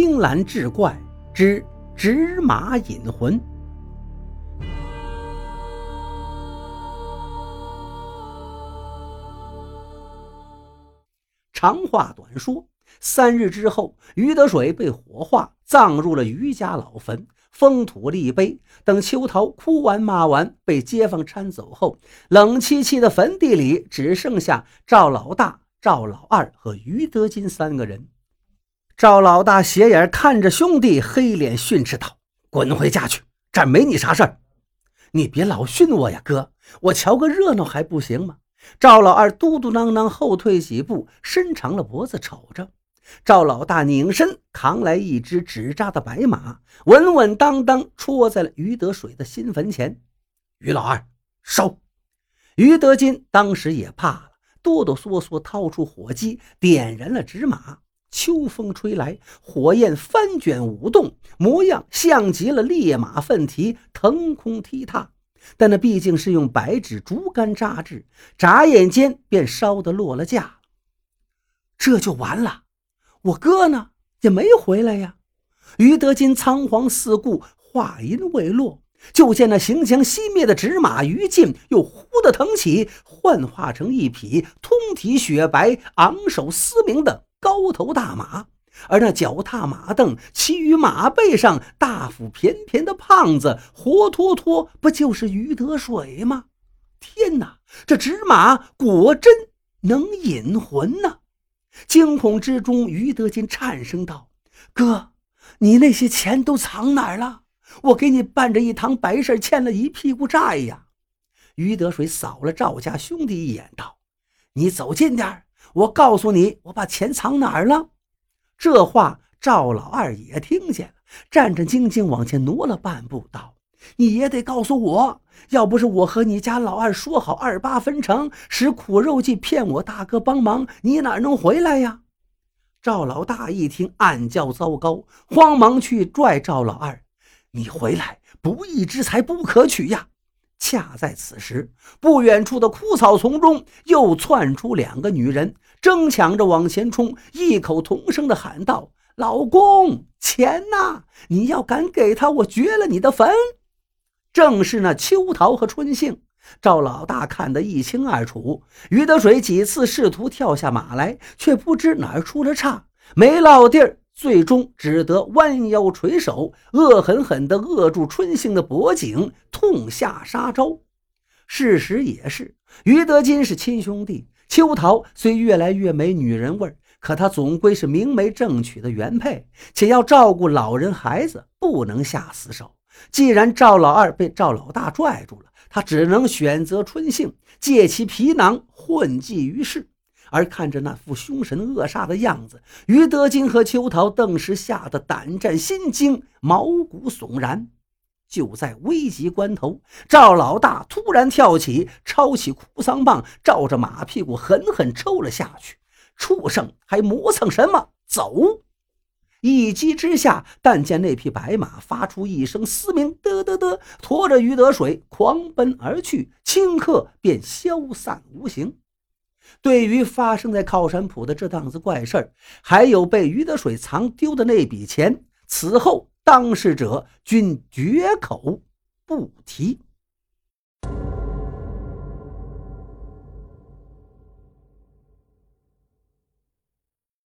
青蓝志怪之纸马引魂。长话短说，三日之后，于德水被火化，葬入了于家老坟，封土立碑。等秋桃哭完骂完，被街坊搀走后，冷凄凄的坟地里只剩下赵老大、赵老二和于德金三个人。赵老大斜眼看着兄弟，黑脸训斥道：“滚回家去，这儿没你啥事儿。你别老训我呀，哥，我瞧个热闹还不行吗？”赵老二嘟嘟囔囔后退几步，伸长了脖子瞅着。赵老大拧身扛来一只纸扎的白马，稳稳当当戳在了于德水的新坟前。于老二，烧！于德金当时也怕了，哆哆嗦嗦掏出火机，点燃了纸马。秋风吹来，火焰翻卷舞动，模样像极了烈马奋蹄，腾空踢踏。但那毕竟是用白纸竹竿扎制，眨眼间便烧得落了架。这就完了。我哥呢，也没回来呀。于德金仓皇四顾，话音未落，就见那行将熄灭的纸马于禁又忽地腾起，幻化成一匹通体雪白、昂首嘶鸣的。高头大马，而那脚踏马镫、骑于马背上、大腹便便的胖子，活脱脱不就是于德水吗？天哪，这纸马果真能引魂呢！惊恐之中，于德金颤声道：“哥，你那些钱都藏哪儿了？我给你办着一堂白事，欠了一屁股债呀！”于德水扫了赵家兄弟一眼，道：“你走近点儿。”我告诉你，我把钱藏哪儿了？这话赵老二也听见了，战战兢兢往前挪了半步，道：“你也得告诉我，要不是我和你家老二说好二八分成，使苦肉计骗我大哥帮忙，你哪能回来呀？”赵老大一听，暗叫糟糕，慌忙去拽赵老二：“你回来，不义之财不可取呀！”恰在此时，不远处的枯草丛中又窜出两个女人，争抢着往前冲，异口同声地喊道：“老公，钱呐！你要敢给他，我掘了你的坟！”正是那秋桃和春杏。赵老大看得一清二楚。于德水几次试图跳下马来，却不知哪儿出了岔，没落地儿。最终只得弯腰垂手，恶狠狠地扼住春杏的脖颈，痛下杀招。事实也是，于德金是亲兄弟。秋桃虽越来越没女人味儿可她总归是明媒正娶的原配，且要照顾老人孩子，不能下死手。既然赵老二被赵老大拽住了，他只能选择春杏，借其皮囊混迹于世。而看着那副凶神恶煞的样子，于德金和秋桃顿时吓得胆战心惊、毛骨悚然。就在危急关头，赵老大突然跳起，抄起哭丧棒，照着马屁股狠狠抽了下去。畜生，还磨蹭什么？走！一击之下，但见那匹白马发出一声嘶鸣，嘚嘚嘚，驮着于德水狂奔而去，顷刻便消散无形。对于发生在靠山铺的这档子怪事儿，还有被于德水藏丢的那笔钱，此后当事者均绝口不提。